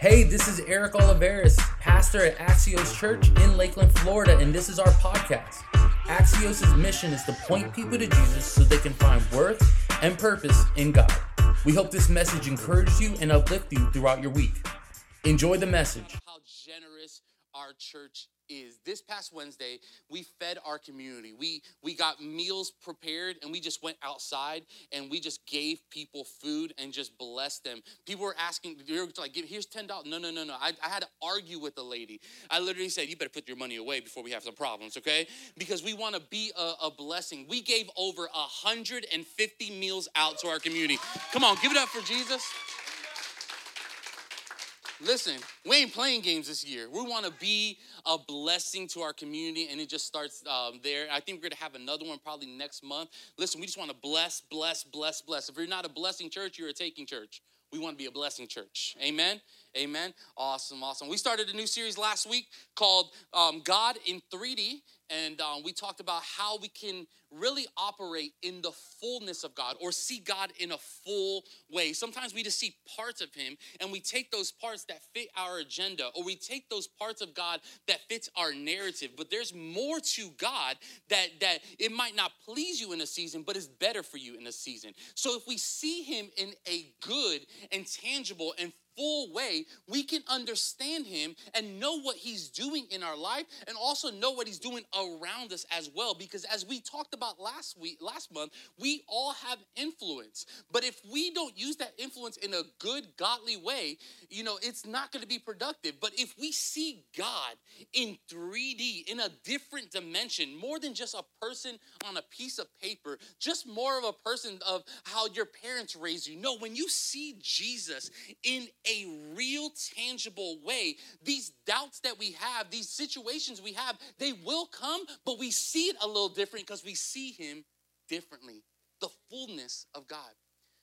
Hey, this is Eric Oliveris, pastor at Axios Church in Lakeland, Florida, and this is our podcast. Axios' mission is to point people to Jesus so they can find worth and purpose in God. We hope this message encourages you and uplifts you throughout your week. Enjoy the message. How generous our church is. This past Wednesday, we fed our community. We we got meals prepared and we just went outside and we just gave people food and just blessed them. People were asking, they're like, here's $10. No, no, no, no. I, I had to argue with the lady. I literally said, you better put your money away before we have some problems, okay? Because we want to be a, a blessing. We gave over 150 meals out to our community. Come on, give it up for Jesus. Listen, we ain't playing games this year. We want to be a blessing to our community, and it just starts um, there. I think we're going to have another one probably next month. Listen, we just want to bless, bless, bless, bless. If you're not a blessing church, you're a taking church. We want to be a blessing church. Amen. Amen. Awesome, awesome. We started a new series last week called um, God in 3D, and um, we talked about how we can really operate in the fullness of God or see God in a full way. Sometimes we just see parts of Him and we take those parts that fit our agenda or we take those parts of God that fits our narrative. But there's more to God that, that it might not please you in a season, but is better for you in a season. So if we see Him in a good and tangible and full way, we can understand him and know what he's doing in our life and also know what he's doing around us as well. Because as we talked about last week, last month, we all have influence. But if we don't use that influence in a good, godly way, you know, it's not going to be productive. But if we see God in 3D, in a different dimension, more than just a person on a piece of paper, just more of a person of how your parents raised you. No, when you see Jesus in a real, tangible way, these doubts that we have, these situations we have, they will come, but we see it a little different because we see Him differently. The fullness of God.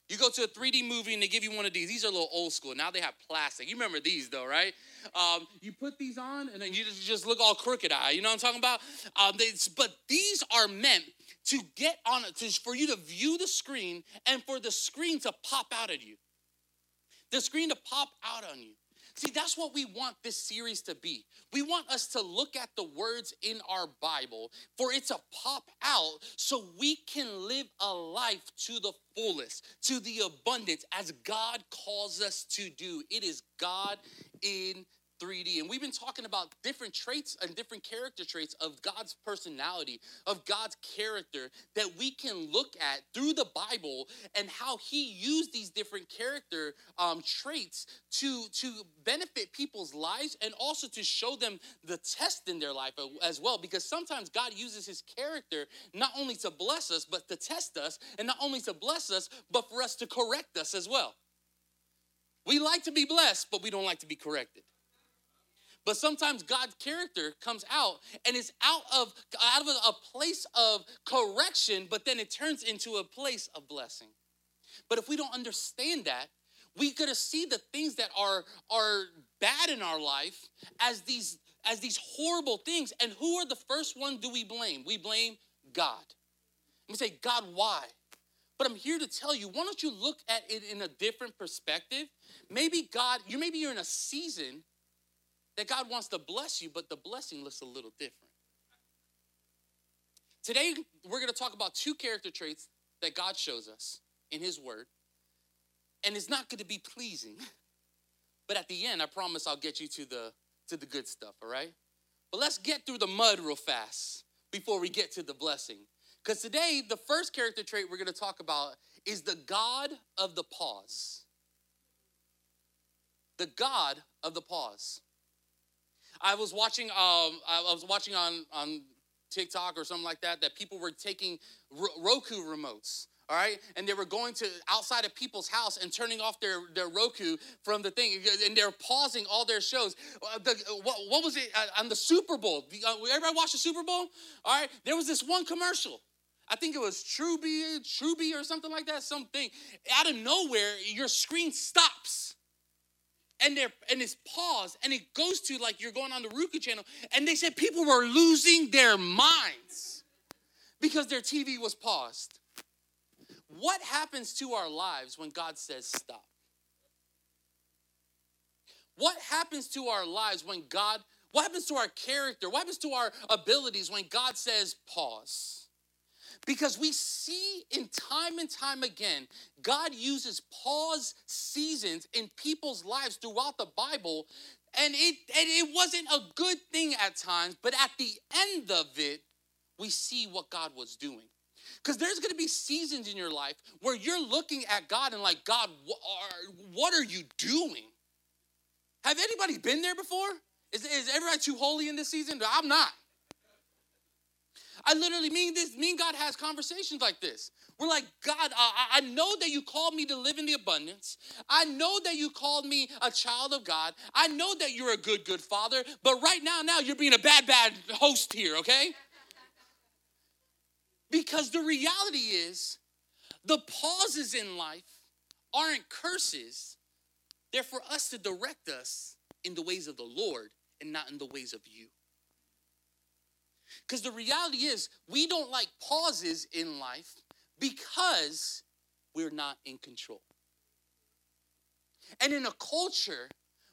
You go to a 3D movie and they give you one of these. These are a little old school. Now they have plastic. You remember these though, right? Um, you put these on and then you just, just, look all crooked eye. You know what I'm talking about? Um, they, but these are meant to get on it, for you to view the screen and for the screen to pop out at you the screen to pop out on you. See, that's what we want this series to be. We want us to look at the words in our Bible for it to pop out so we can live a life to the fullest, to the abundance as God calls us to do. It is God in 3D. And we've been talking about different traits and different character traits of God's personality, of God's character that we can look at through the Bible and how He used these different character um, traits to, to benefit people's lives and also to show them the test in their life as well. Because sometimes God uses His character not only to bless us, but to test us, and not only to bless us, but for us to correct us as well. We like to be blessed, but we don't like to be corrected. But sometimes God's character comes out and it's out of out of a place of correction, but then it turns into a place of blessing. But if we don't understand that, we gotta see the things that are are bad in our life as these as these horrible things. And who are the first one do we blame? We blame God. We say, God, why? But I'm here to tell you, why don't you look at it in a different perspective? Maybe God, you maybe you're in a season that God wants to bless you, but the blessing looks a little different. Today, we're going to talk about two character traits that God shows us in His Word. And it's not going to be pleasing. But at the end, I promise I'll get you to the, to the good stuff, all right? But let's get through the mud real fast before we get to the blessing. Because today, the first character trait we're going to talk about is the God of the pause. The God of the pause. I was watching. Um, I was watching on on TikTok or something like that that people were taking Roku remotes. All right, and they were going to outside of people's house and turning off their, their Roku from the thing, and they're pausing all their shows. Uh, the, what, what, was it uh, on the Super Bowl? Uh, everybody watch the Super Bowl? All right, there was this one commercial. I think it was Truby, Truby or something like that. Something out of nowhere, your screen stops and they're and it's paused and it goes to like you're going on the Roku channel and they said people were losing their minds because their TV was paused. What happens to our lives when God says stop? What happens to our lives when God, what happens to our character? What happens to our abilities when God says pause? Because we see in time and time again, God uses pause seasons in people's lives throughout the Bible. And it, and it wasn't a good thing at times, but at the end of it, we see what God was doing. Because there's going to be seasons in your life where you're looking at God and like, God, what are, what are you doing? Have anybody been there before? Is, is everybody too holy in this season? I'm not. I literally mean this, me and God has conversations like this. We're like, God, I, I know that you called me to live in the abundance. I know that you called me a child of God. I know that you're a good, good father. But right now, now you're being a bad, bad host here, okay? Because the reality is, the pauses in life aren't curses. They're for us to direct us in the ways of the Lord and not in the ways of you. Because the reality is, we don't like pauses in life because we're not in control. And in a culture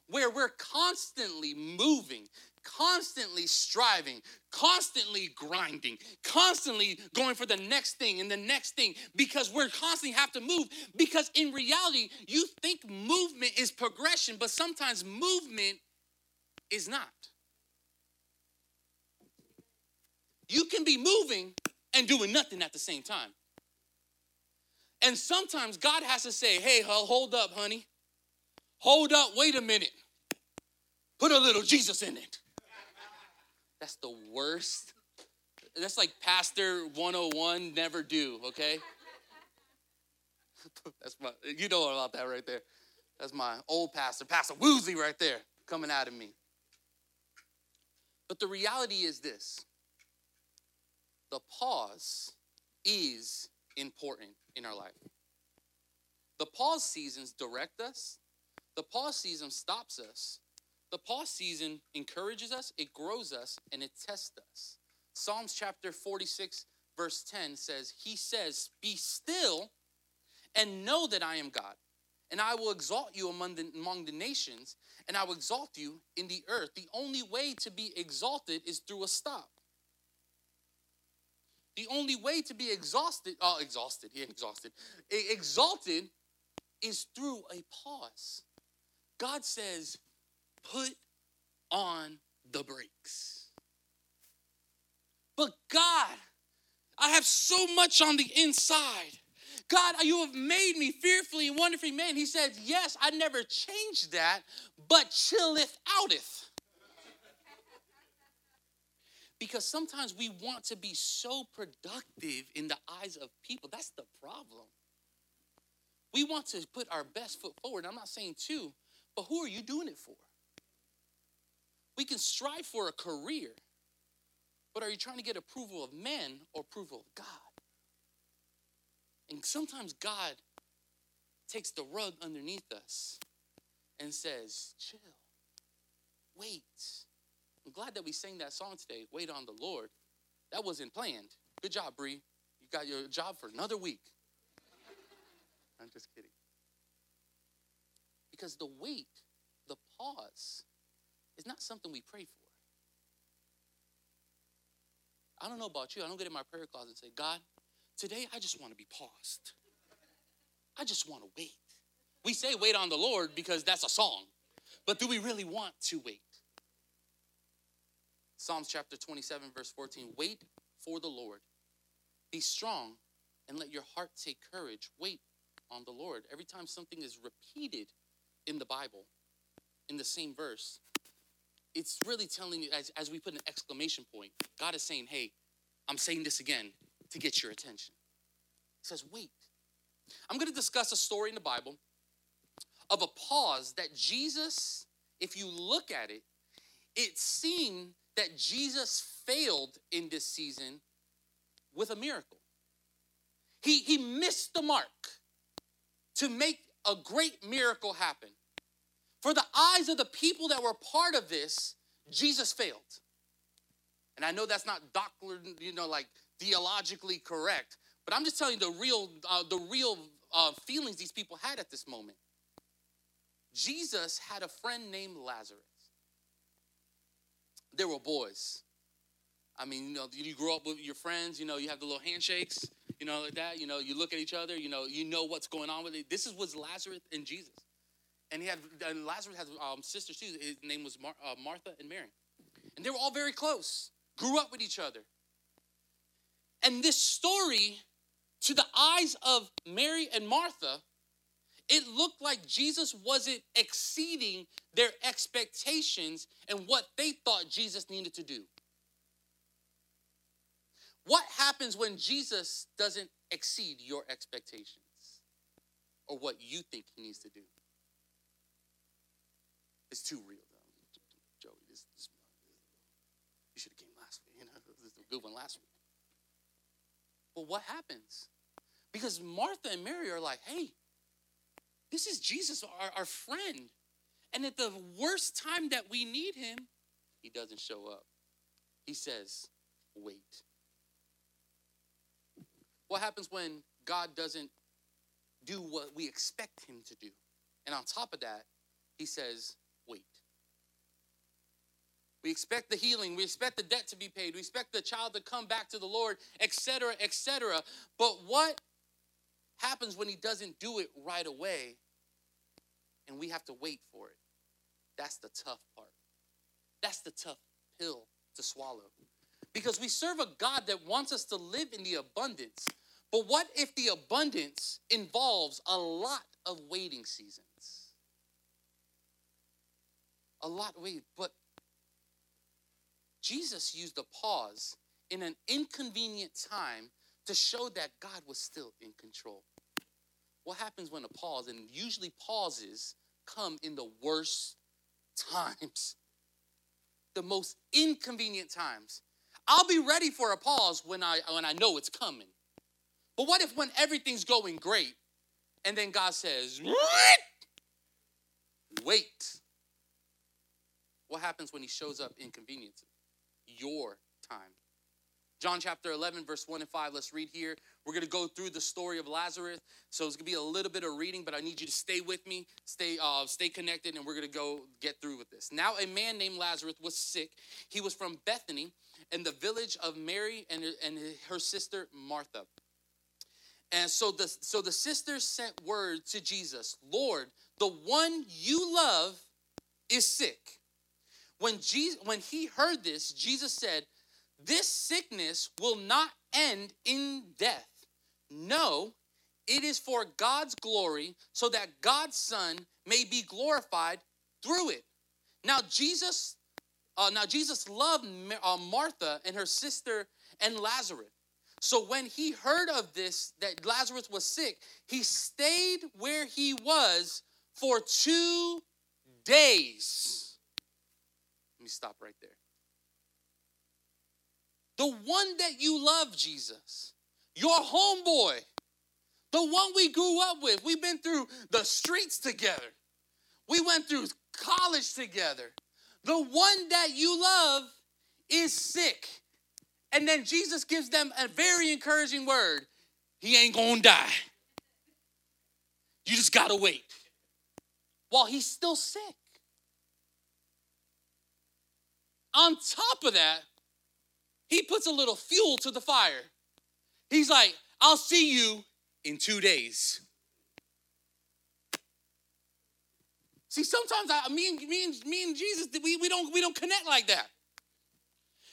where we're constantly moving, constantly striving, constantly grinding, constantly going for the next thing and the next thing because we're constantly have to move. Because in reality, you think movement is progression, but sometimes movement is not. You can be moving and doing nothing at the same time. And sometimes God has to say, hey, hold up, honey. Hold up, wait a minute. Put a little Jesus in it. That's the worst. That's like Pastor 101, never do, okay? That's my, you know about that right there. That's my old pastor, Pastor Woozy right there, coming out of me. But the reality is this the pause is important in our life. The pause seasons direct us, the pause season stops us, the pause season encourages us, it grows us, and it tests us. Psalms chapter 46, verse 10 says, He says, Be still and know that I am God, and I will exalt you among the, among the nations, and I will exalt you in the earth. The only way to be exalted is through a stop. The only way to be exhausted, oh, exhausted, yeah, exhausted, exalted is through a pause. God says, put on the brakes. But God, I have so much on the inside. God, you have made me fearfully and wonderfully made. He said, Yes, I never changed that, but chilleth outeth. Because sometimes we want to be so productive in the eyes of people. That's the problem. We want to put our best foot forward. I'm not saying to, but who are you doing it for? We can strive for a career, but are you trying to get approval of men or approval of God? And sometimes God takes the rug underneath us and says, chill, wait. I'm glad that we sang that song today, Wait on the Lord. That wasn't planned. Good job, Bree. You got your job for another week. I'm just kidding. Because the wait, the pause, is not something we pray for. I don't know about you. I don't get in my prayer closet and say, God, today I just want to be paused. I just want to wait. We say wait on the Lord because that's a song, but do we really want to wait? Psalms chapter 27, verse 14 Wait for the Lord. Be strong and let your heart take courage. Wait on the Lord. Every time something is repeated in the Bible, in the same verse, it's really telling you, as, as we put an exclamation point, God is saying, hey, I'm saying this again to get your attention. He says, wait. I'm going to discuss a story in the Bible of a pause that Jesus, if you look at it, it seemed that Jesus failed in this season with a miracle. He, he missed the mark to make a great miracle happen. For the eyes of the people that were part of this, Jesus failed. And I know that's not doctor, you know, like theologically correct, but I'm just telling you the real, uh, the real uh, feelings these people had at this moment. Jesus had a friend named Lazarus. They were boys. I mean, you know, you grow up with your friends, you know, you have the little handshakes, you know, like that. You know, you look at each other, you know, you know what's going on with it. This is was Lazarus and Jesus. And he had, and Lazarus had um, sisters too. His name was Mar- uh, Martha and Mary. And they were all very close, grew up with each other. And this story, to the eyes of Mary and Martha, it looked like Jesus wasn't exceeding their expectations and what they thought Jesus needed to do. What happens when Jesus doesn't exceed your expectations or what you think he needs to do? It's too real, though. Joey, this, this you should have came last week. You know, this is a good one last week. But what happens? Because Martha and Mary are like, hey, this is Jesus, our, our friend. And at the worst time that we need him, he doesn't show up. He says, wait. What happens when God doesn't do what we expect him to do? And on top of that, he says, wait. We expect the healing, we expect the debt to be paid, we expect the child to come back to the Lord, etc., etc. But what happens when he doesn't do it right away and we have to wait for it? That's the tough part. That's the tough pill to swallow. Because we serve a God that wants us to live in the abundance. But what if the abundance involves a lot of waiting seasons? A lot waiting. But Jesus used a pause in an inconvenient time to show that God was still in control. What happens when a pause, and usually pauses come in the worst times, the most inconvenient times. I'll be ready for a pause when I when I know it's coming. But what if when everything's going great and then God says, wait? What happens when he shows up inconveniences? Your. John chapter 11, verse 1 and 5. Let's read here. We're going to go through the story of Lazarus. So it's going to be a little bit of reading, but I need you to stay with me, stay, uh, stay connected, and we're going to go get through with this. Now, a man named Lazarus was sick. He was from Bethany in the village of Mary and, and her sister Martha. And so the, so the sisters sent word to Jesus Lord, the one you love is sick. When, Jesus, when he heard this, Jesus said, This sickness will not end in death. No, it is for God's glory, so that God's Son may be glorified through it. Now, Jesus, uh, now Jesus loved uh, Martha and her sister and Lazarus. So when he heard of this, that Lazarus was sick, he stayed where he was for two days. Let me stop right there. The one that you love, Jesus, your homeboy, the one we grew up with. We've been through the streets together, we went through college together. The one that you love is sick. And then Jesus gives them a very encouraging word He ain't gonna die. You just gotta wait while he's still sick. On top of that, he puts a little fuel to the fire. He's like, I'll see you in two days. See, sometimes I, me and me and me and Jesus, we, we don't we don't connect like that.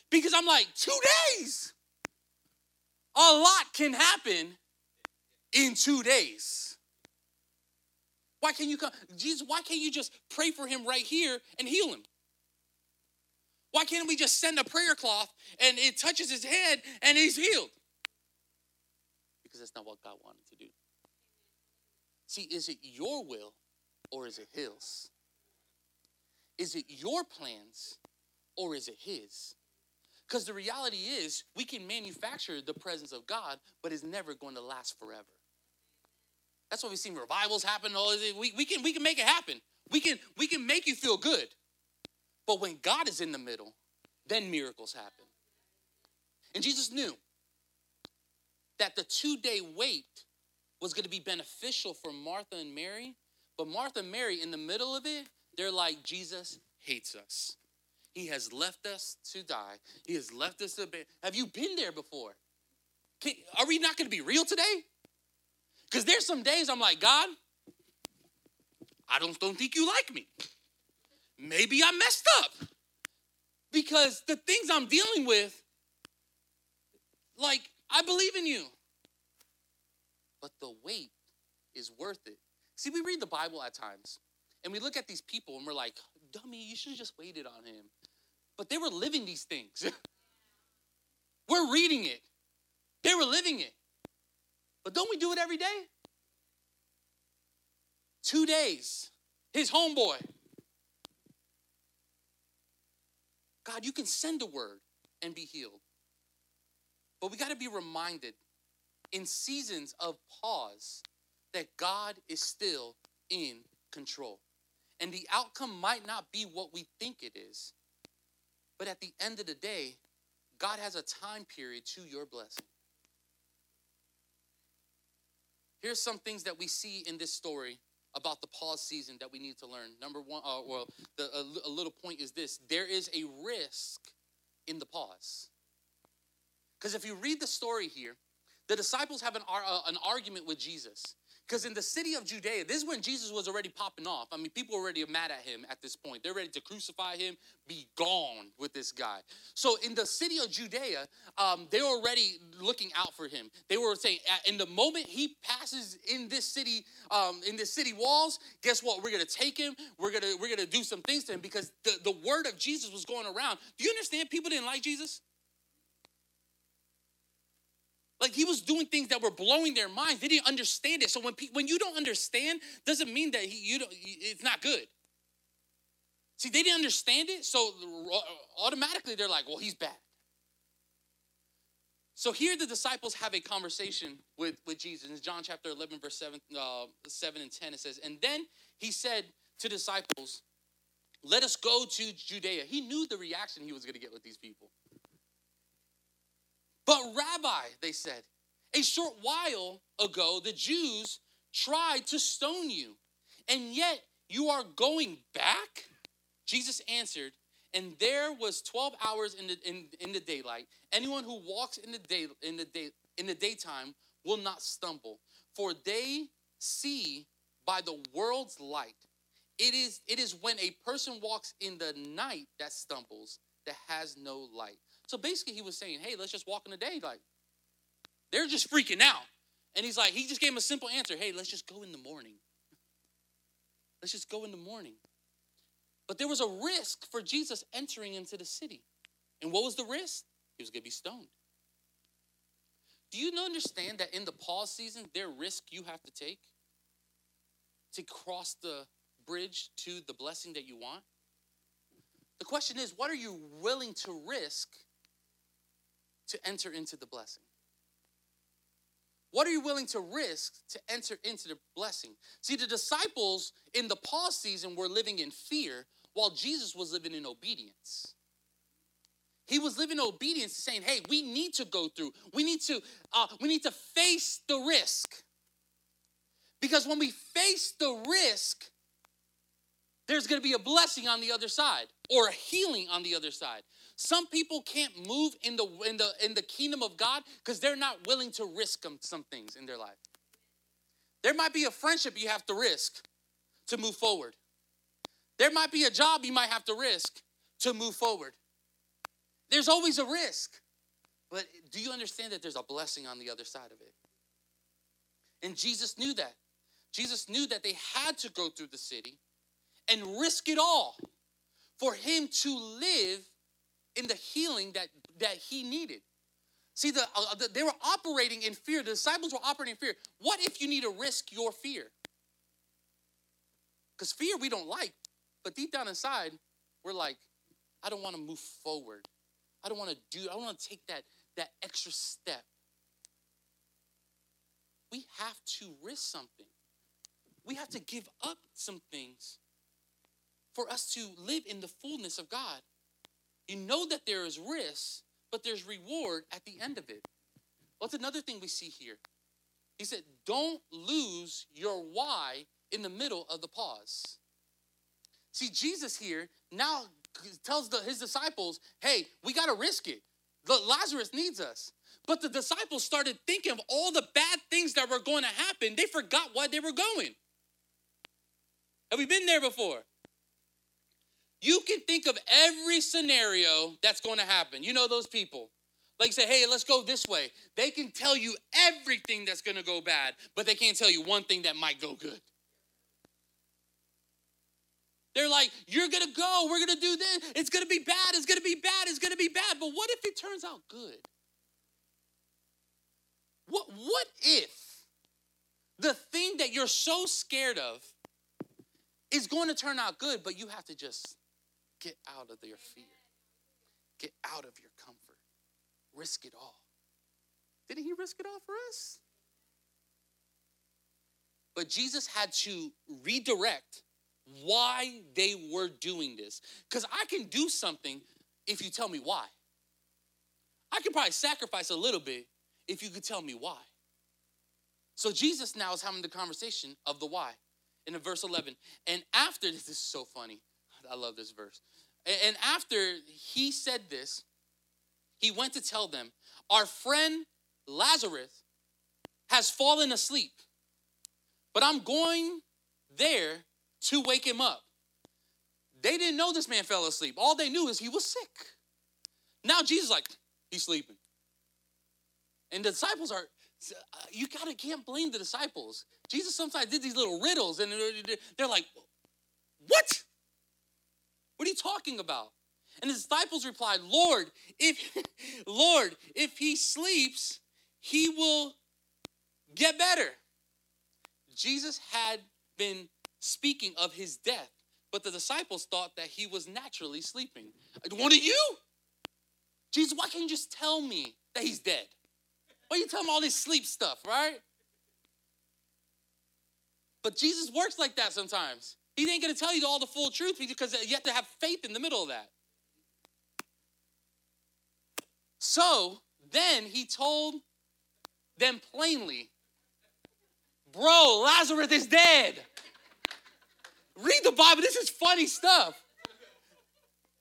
Because I'm like, two days. A lot can happen in two days. Why can't you come? Jesus, why can't you just pray for him right here and heal him? Why can't we just send a prayer cloth and it touches his head and he's healed? Because that's not what God wanted to do. See, is it your will or is it his? Is it your plans or is it his? Because the reality is, we can manufacture the presence of God, but it's never going to last forever. That's why we've seen revivals happen. All we, we can we can make it happen. We can we can make you feel good. But when God is in the middle, then miracles happen. And Jesus knew that the two-day wait was going to be beneficial for Martha and Mary, But Martha and Mary, in the middle of it, they're like, Jesus hates us. He has left us to die. He has left us to be. Have you been there before? Can, are we not going to be real today? Because there's some days I'm like, God, I don't, don't think you like me. Maybe I messed up. Because the things I'm dealing with, like, I believe in you. But the wait is worth it. See, we read the Bible at times and we look at these people and we're like, dummy, you should have just waited on him. But they were living these things. we're reading it, they were living it. But don't we do it every day? Two days, his homeboy. God, you can send a word and be healed. But we got to be reminded in seasons of pause that God is still in control. And the outcome might not be what we think it is. But at the end of the day, God has a time period to your blessing. Here's some things that we see in this story about the pause season that we need to learn. Number one, uh, well, the, a, a little point is this there is a risk in the pause. Because if you read the story here, the disciples have an, uh, an argument with Jesus. Because in the city of Judea, this is when Jesus was already popping off. I mean, people were already mad at him at this point. They're ready to crucify him, be gone with this guy. So in the city of Judea, um, they were already looking out for him. They were saying, in the moment he passes in this city, um, in the city walls, guess what? We're gonna take him. We're gonna we're gonna do some things to him because the, the word of Jesus was going around. Do you understand? People didn't like Jesus. Like he was doing things that were blowing their minds. They didn't understand it. So when, pe- when you don't understand, doesn't mean that he, you don't, it's not good. See, they didn't understand it, so automatically they're like, well, he's bad. So here the disciples have a conversation with, with Jesus. In John chapter 11, verse 7, uh, 7 and 10, it says, And then he said to disciples, Let us go to Judea. He knew the reaction he was going to get with these people. But, Rabbi, they said, a short while ago, the Jews tried to stone you, and yet you are going back? Jesus answered, and there was 12 hours in the, in, in the daylight. Anyone who walks in the day in the day in the daytime will not stumble, for they see by the world's light. It is it is when a person walks in the night that stumbles, that has no light. So basically, he was saying, hey, let's just walk in the day. Like, they're just freaking out. And he's like, he just gave him a simple answer hey, let's just go in the morning. Let's just go in the morning. But there was a risk for Jesus entering into the city. And what was the risk? He was going to be stoned. Do you understand that in the pause season, there risk you have to take to cross the bridge to the blessing that you want? The question is, what are you willing to risk to enter into the blessing? What are you willing to risk to enter into the blessing? See, the disciples in the pause season were living in fear while Jesus was living in obedience. He was living in obedience, saying, "Hey, we need to go through. We need to. Uh, we need to face the risk. Because when we face the risk, there's going to be a blessing on the other side or a healing on the other side. Some people can't move in the in the in the kingdom of God because they're not willing to risk some things in their life. There might be a friendship you have to risk to move forward. There might be a job you might have to risk to move forward. There's always a risk. But do you understand that there's a blessing on the other side of it? And Jesus knew that. Jesus knew that they had to go through the city and risk it all for him to live in the healing that, that he needed. See, the, uh, the, they were operating in fear. The disciples were operating in fear. What if you need to risk your fear? Because fear we don't like, but deep down inside, we're like, I don't want to move forward. I don't want to do, I don't want to take that, that extra step. We have to risk something. We have to give up some things for us to live in the fullness of God. You know that there is risk, but there's reward at the end of it. What's another thing we see here? He said, Don't lose your why in the middle of the pause. See, Jesus here now tells the, his disciples, hey, we got to risk it. Lazarus needs us. But the disciples started thinking of all the bad things that were going to happen. They forgot why they were going. Have we been there before? You can think of every scenario that's going to happen. You know those people. Like say, hey, let's go this way. They can tell you everything that's going to go bad, but they can't tell you one thing that might go good. They're like, you're going to go, we're going to do this. It's going to be bad, it's going to be bad, it's going to be bad. But what if it turns out good? What, what if the thing that you're so scared of is going to turn out good, but you have to just get out of your fear, get out of your comfort, risk it all? Didn't he risk it all for us? But Jesus had to redirect why they were doing this. Because I can do something if you tell me why. I can probably sacrifice a little bit if you could tell me why. So Jesus now is having the conversation of the why in verse 11. And after this is so funny. I love this verse. And after he said this, he went to tell them, Our friend Lazarus has fallen asleep, but I'm going there to wake him up. They didn't know this man fell asleep. All they knew is he was sick. Now Jesus like, he's sleeping. And the disciples are, you gotta can't blame the disciples. Jesus sometimes did these little riddles, and they're like, "What? What are you talking about?" And the disciples replied, "Lord, if Lord, if he sleeps, he will get better." Jesus had been speaking of his death, but the disciples thought that he was naturally sleeping. What are you? Jesus, why can't you just tell me that he's dead? Why are you tell him all this sleep stuff, right? But Jesus works like that sometimes. He ain't gonna tell you all the full truth because you have to have faith in the middle of that. So then he told them plainly, Bro, Lazarus is dead. Read the Bible. This is funny stuff.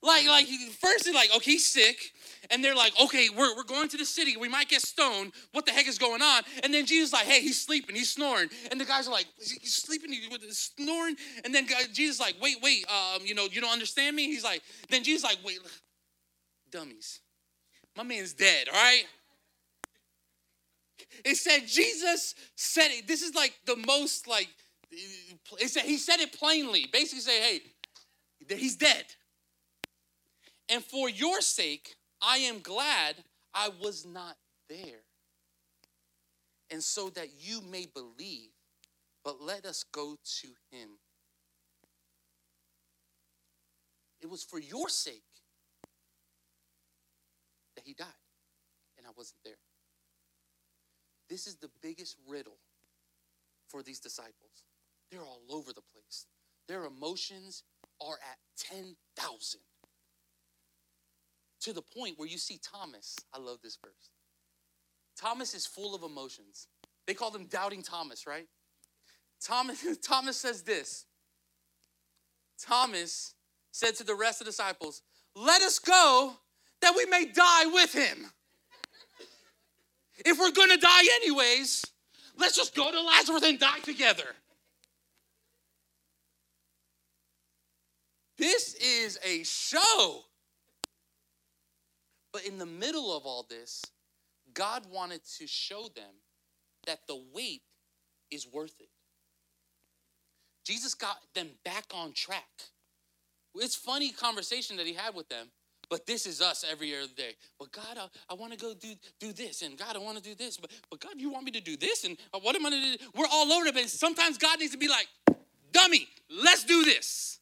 Like, like first, he's like, okay, he's sick and they're like, okay, we're, we're going to the city. We might get stoned. What the heck is going on? And then Jesus like, hey, he's sleeping. He's snoring. And the guys are like, he's sleeping with snoring. And then Jesus like, wait, wait, um, you know, you don't understand me? He's like, then Jesus like, wait, dummies. My man's dead, all right? It said Jesus said it. This is like the most like it said he said it plainly. Basically say, hey, he's dead. And for your sake, I am glad I was not there. And so that you may believe, but let us go to him. It was for your sake that he died, and I wasn't there. This is the biggest riddle for these disciples. They're all over the place. Their emotions are at 10,000 to the point where you see Thomas. I love this verse. Thomas is full of emotions. They call him doubting Thomas, right? Thomas, Thomas says this. Thomas said to the rest of the disciples, Let us go that we may die with him. If we're gonna die anyways, let's just go to Lazarus and die together. This is a show. But in the middle of all this, God wanted to show them that the wait is worth it. Jesus got them back on track. It's funny conversation that he had with them, but this is us every other day. But God, I, I want to go do do this, and God, I want to do this, but but God, you want me to do this, and uh, what am I going to do? We're all over the place. Sometimes God needs to be like, dummy, let's do this.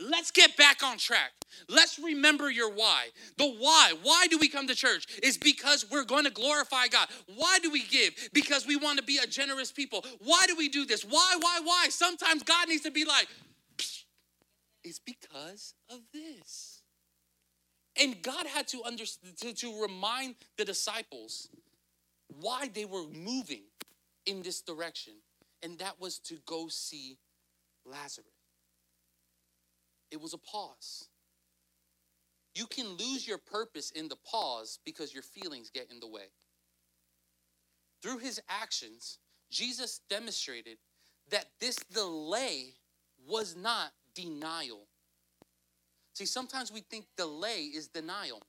Let's get back on track. Let's remember your why. The why. Why do we come to church? Is because we're going to glorify God. Why do we give? Because we want to be a generous people. Why do we do this? Why, why, why? Sometimes God needs to be like, it's because of this. And God had to, under, to, to remind the disciples why they were moving in this direction. and that was to go see Lazarus. It was a pause. You can lose your purpose in the pause because your feelings get in the way. Through his actions, Jesus demonstrated that this delay was not denial. See, sometimes we think delay is denial.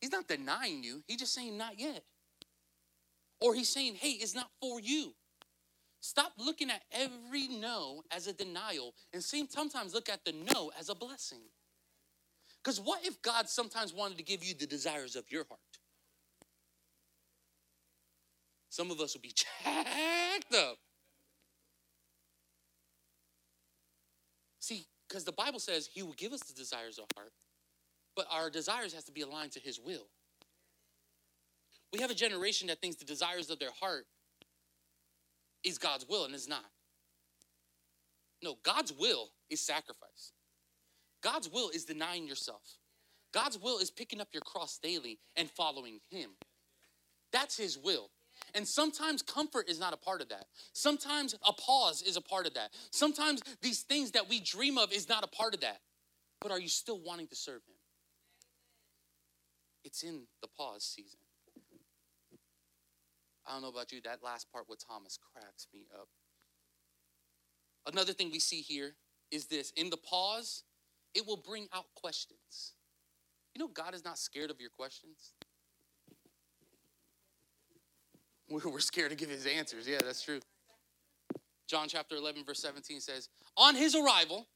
He's not denying you, he's just saying, not yet. Or he's saying, hey, it's not for you. Stop looking at every no as a denial and sometimes look at the no as a blessing. Because what if God sometimes wanted to give you the desires of your heart? Some of us would be jacked up. See, because the Bible says he will give us the desires of heart, but our desires has to be aligned to his will. We have a generation that thinks the desires of their heart is God's will, and it's not. No, God's will is sacrifice. God's will is denying yourself. God's will is picking up your cross daily and following Him. That's His will. And sometimes comfort is not a part of that. Sometimes a pause is a part of that. Sometimes these things that we dream of is not a part of that. But are you still wanting to serve Him? It's in the pause season. I don't know about you, that last part with Thomas cracks me up. Another thing we see here is this in the pause, it will bring out questions. You know, God is not scared of your questions. We're scared to give his answers. Yeah, that's true. John chapter 11, verse 17 says, On his arrival,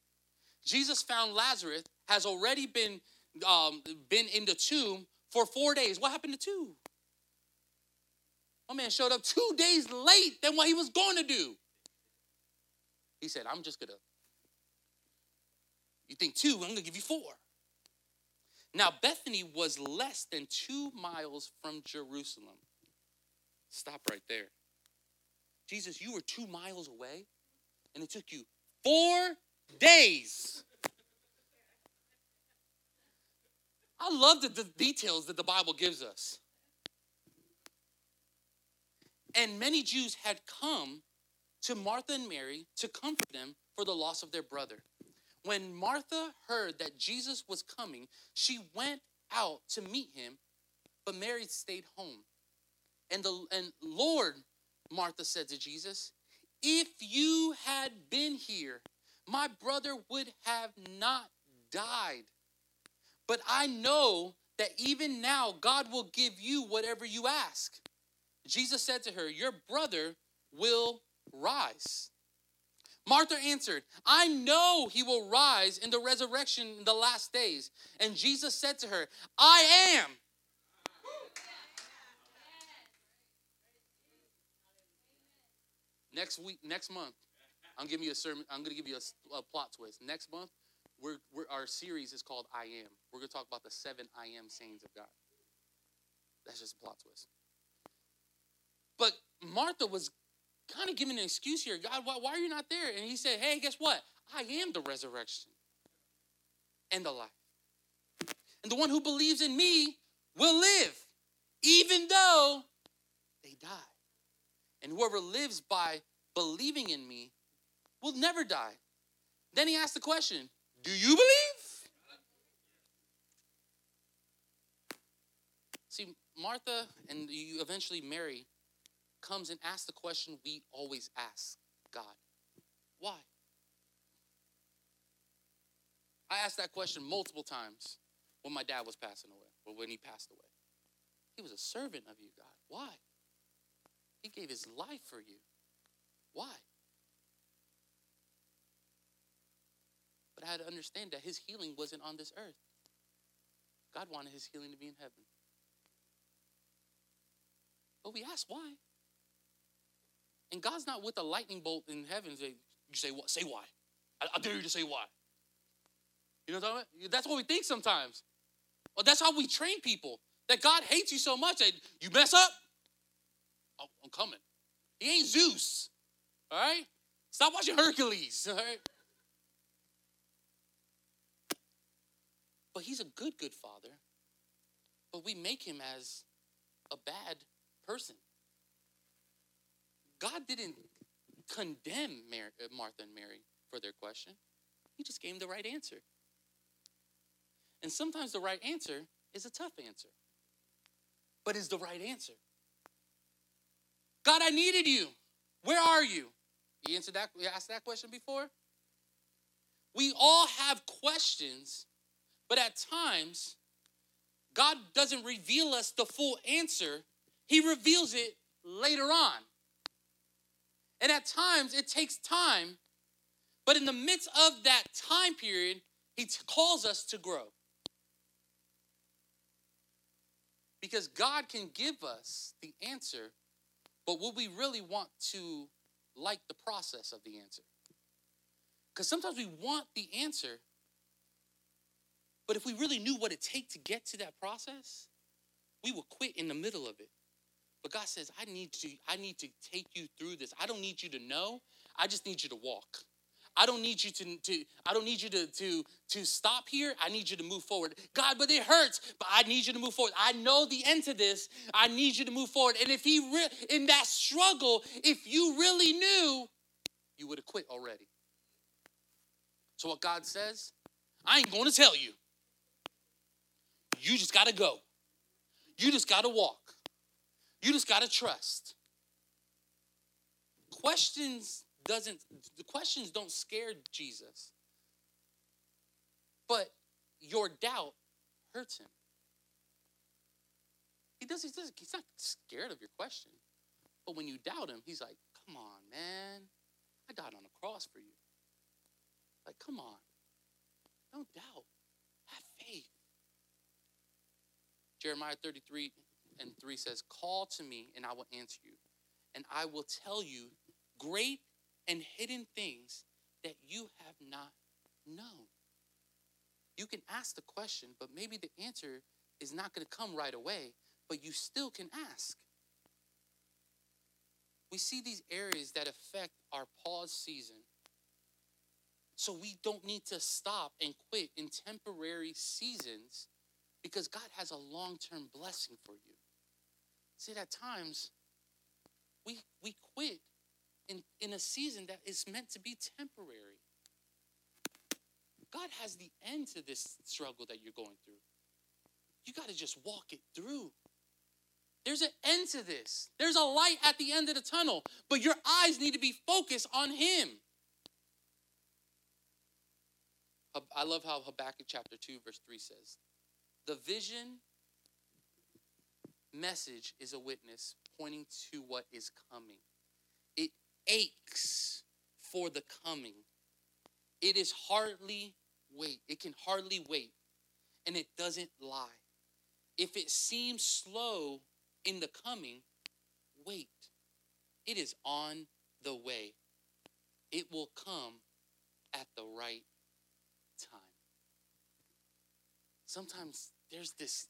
Jesus found Lazarus has already been, um, been in the tomb for four days. What happened to two? My man showed up two days late than what he was going to do. He said, I'm just gonna, you think two, I'm gonna give you four. Now, Bethany was less than two miles from Jerusalem. Stop right there. Jesus, you were two miles away, and it took you four days. I love the, the details that the Bible gives us. And many Jews had come to Martha and Mary to comfort them for the loss of their brother. When Martha heard that Jesus was coming, she went out to meet him, but Mary stayed home. And the and Lord, Martha said to Jesus, if you had been here, my brother would have not died. But I know that even now God will give you whatever you ask. Jesus said to her, Your brother will rise. Martha answered, I know he will rise in the resurrection in the last days. And Jesus said to her, I am. Next week, next month, I'm giving you a sermon. I'm going to give you a, a plot twist. Next month, we're, we're, our series is called I Am. We're going to talk about the seven I Am sayings of God. That's just a plot twist. But Martha was kind of giving an excuse here. God, why, why are you not there? And he said, Hey, guess what? I am the resurrection and the life. And the one who believes in me will live, even though they die. And whoever lives by believing in me will never die. Then he asked the question Do you believe? See, Martha and you eventually Mary comes and asks the question we always ask God why? I asked that question multiple times when my dad was passing away, or when he passed away. He was a servant of you, God. Why? He gave his life for you. Why? But I had to understand that his healing wasn't on this earth. God wanted his healing to be in heaven. But we ask why. And God's not with a lightning bolt in heaven. Say, you say what? Say why. I, I dare you to say why. You know what I'm talking about? That's what we think sometimes. Well, that's how we train people. That God hates you so much that you mess up. Oh, I'm coming. He ain't Zeus. All right? Stop watching Hercules. All right? But he's a good, good father. But we make him as a bad person. God didn't condemn Mary, uh, Martha and Mary for their question. He just gave them the right answer. And sometimes the right answer is a tough answer, but is the right answer. God, I needed you. Where are you? You answered that, you asked that question before? We all have questions, but at times, God doesn't reveal us the full answer. He reveals it later on. And at times, it takes time, but in the midst of that time period, He t- calls us to grow. Because God can give us the answer, but will we really want to like the process of the answer? Because sometimes we want the answer, but if we really knew what it takes to get to that process, we would quit in the middle of it. But God says, I need to, I need to take you through this. I don't need you to know. I just need you to walk. I don't need you to, to I don't need you to, to, to stop here. I need you to move forward. God, but it hurts, but I need you to move forward. I know the end to this. I need you to move forward. And if he re- in that struggle, if you really knew, you would have quit already. So what God says, I ain't going to tell you. You just got to go. You just got to walk. You just got to trust. Questions doesn't the questions don't scare Jesus. But your doubt hurts him. He does, he does he's not scared of your question. But when you doubt him, he's like, come on, man. I died on the cross for you. Like, come on. Don't doubt. Have faith. Jeremiah 33 and 3 says, Call to me and I will answer you, and I will tell you great and hidden things that you have not known. You can ask the question, but maybe the answer is not going to come right away, but you still can ask. We see these areas that affect our pause season. So we don't need to stop and quit in temporary seasons because God has a long term blessing for you. See, at times, we, we quit in, in a season that is meant to be temporary. God has the end to this struggle that you're going through. You got to just walk it through. There's an end to this. There's a light at the end of the tunnel, but your eyes need to be focused on Him. I love how Habakkuk chapter 2, verse 3 says, The vision message is a witness pointing to what is coming. It aches for the coming. It is hardly wait. It can hardly wait. And it doesn't lie. If it seems slow in the coming, wait. It is on the way. It will come at the right time. Sometimes there's this,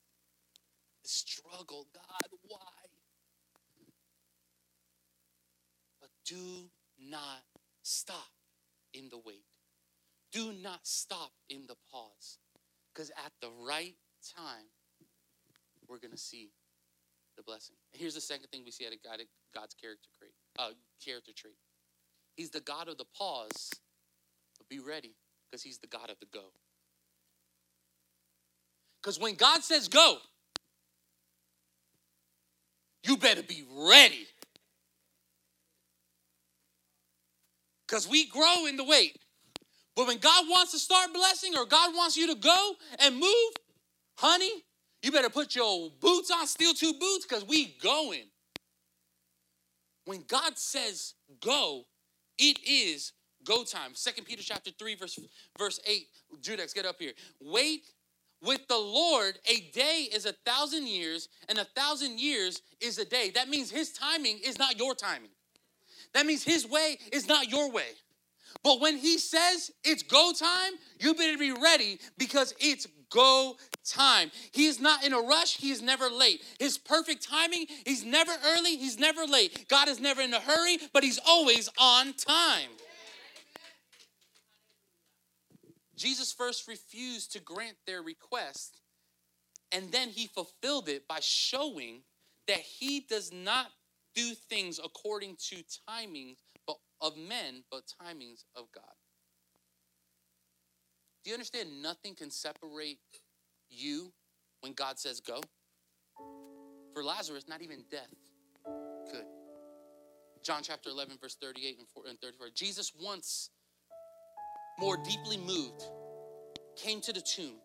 struggle God, why? But do not stop in the wait. Do not stop in the pause. Because at the right time, we're going to see the blessing. And here's the second thing we see at God's character trait. Uh, character trait. He's the God of the pause, but be ready because he's the God of the go. Because when God says go, you better be ready. Because we grow in the wait. But when God wants to start blessing or God wants you to go and move, honey, you better put your boots on, steel two boots, because we going. When God says go, it is go time. Second Peter chapter 3, verse, verse 8. Judex, get up here. Wait with the Lord, a day is a thousand years, and a thousand years is a day. That means his timing is not your timing. That means his way is not your way. But when he says it's go time, you better be ready because it's go time. He is not in a rush, he is never late. His perfect timing, he's never early, he's never late. God is never in a hurry, but he's always on time. Jesus first refused to grant their request, and then he fulfilled it by showing that he does not do things according to timings of men, but timings of God. Do you understand nothing can separate you when God says go? For Lazarus, not even death could. John chapter 11, verse 38 and 34. Jesus once more deeply moved came to the tomb.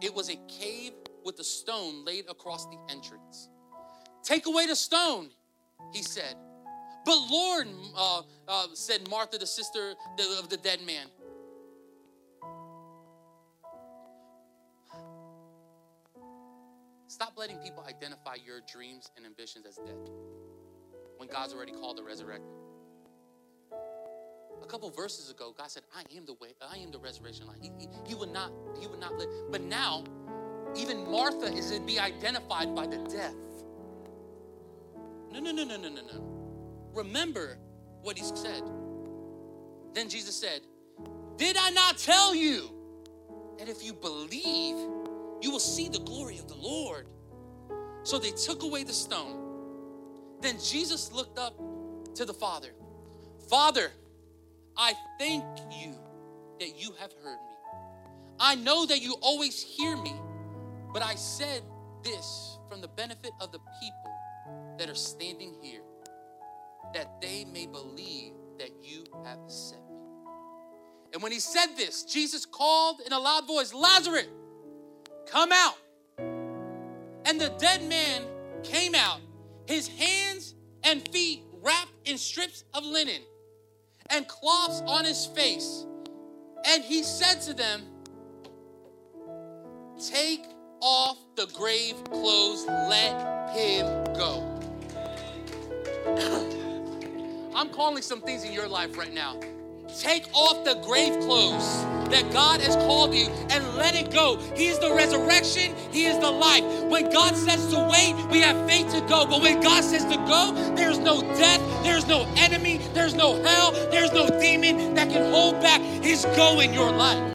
It was a cave with a stone laid across the entrance. Take away the stone, he said. But Lord, uh, uh, said Martha, the sister of the dead man. Stop letting people identify your dreams and ambitions as dead when God's already called the resurrected. A couple verses ago, God said, I am the way, I am the resurrection life. He, he, he would not, he would not live. But now, even Martha is to be identified by the death. No, no, no, no, no, no, no. Remember what he said. Then Jesus said, Did I not tell you that if you believe, you will see the glory of the Lord? So they took away the stone. Then Jesus looked up to the Father. Father, I thank you that you have heard me. I know that you always hear me, but I said this from the benefit of the people that are standing here, that they may believe that you have sent me. And when he said this, Jesus called in a loud voice, Lazarus, come out. And the dead man came out, his hands and feet wrapped in strips of linen and cloths on his face. And he said to them, Take off the grave clothes, let him go. I'm calling some things in your life right now. Take off the grave clothes that God has called you and let it go. He is the resurrection, He is the life. When God says to wait, we have faith to go. But when God says to go, there's no death, there's no enemy, there's no hell, there's no demon that can hold back His go in your life.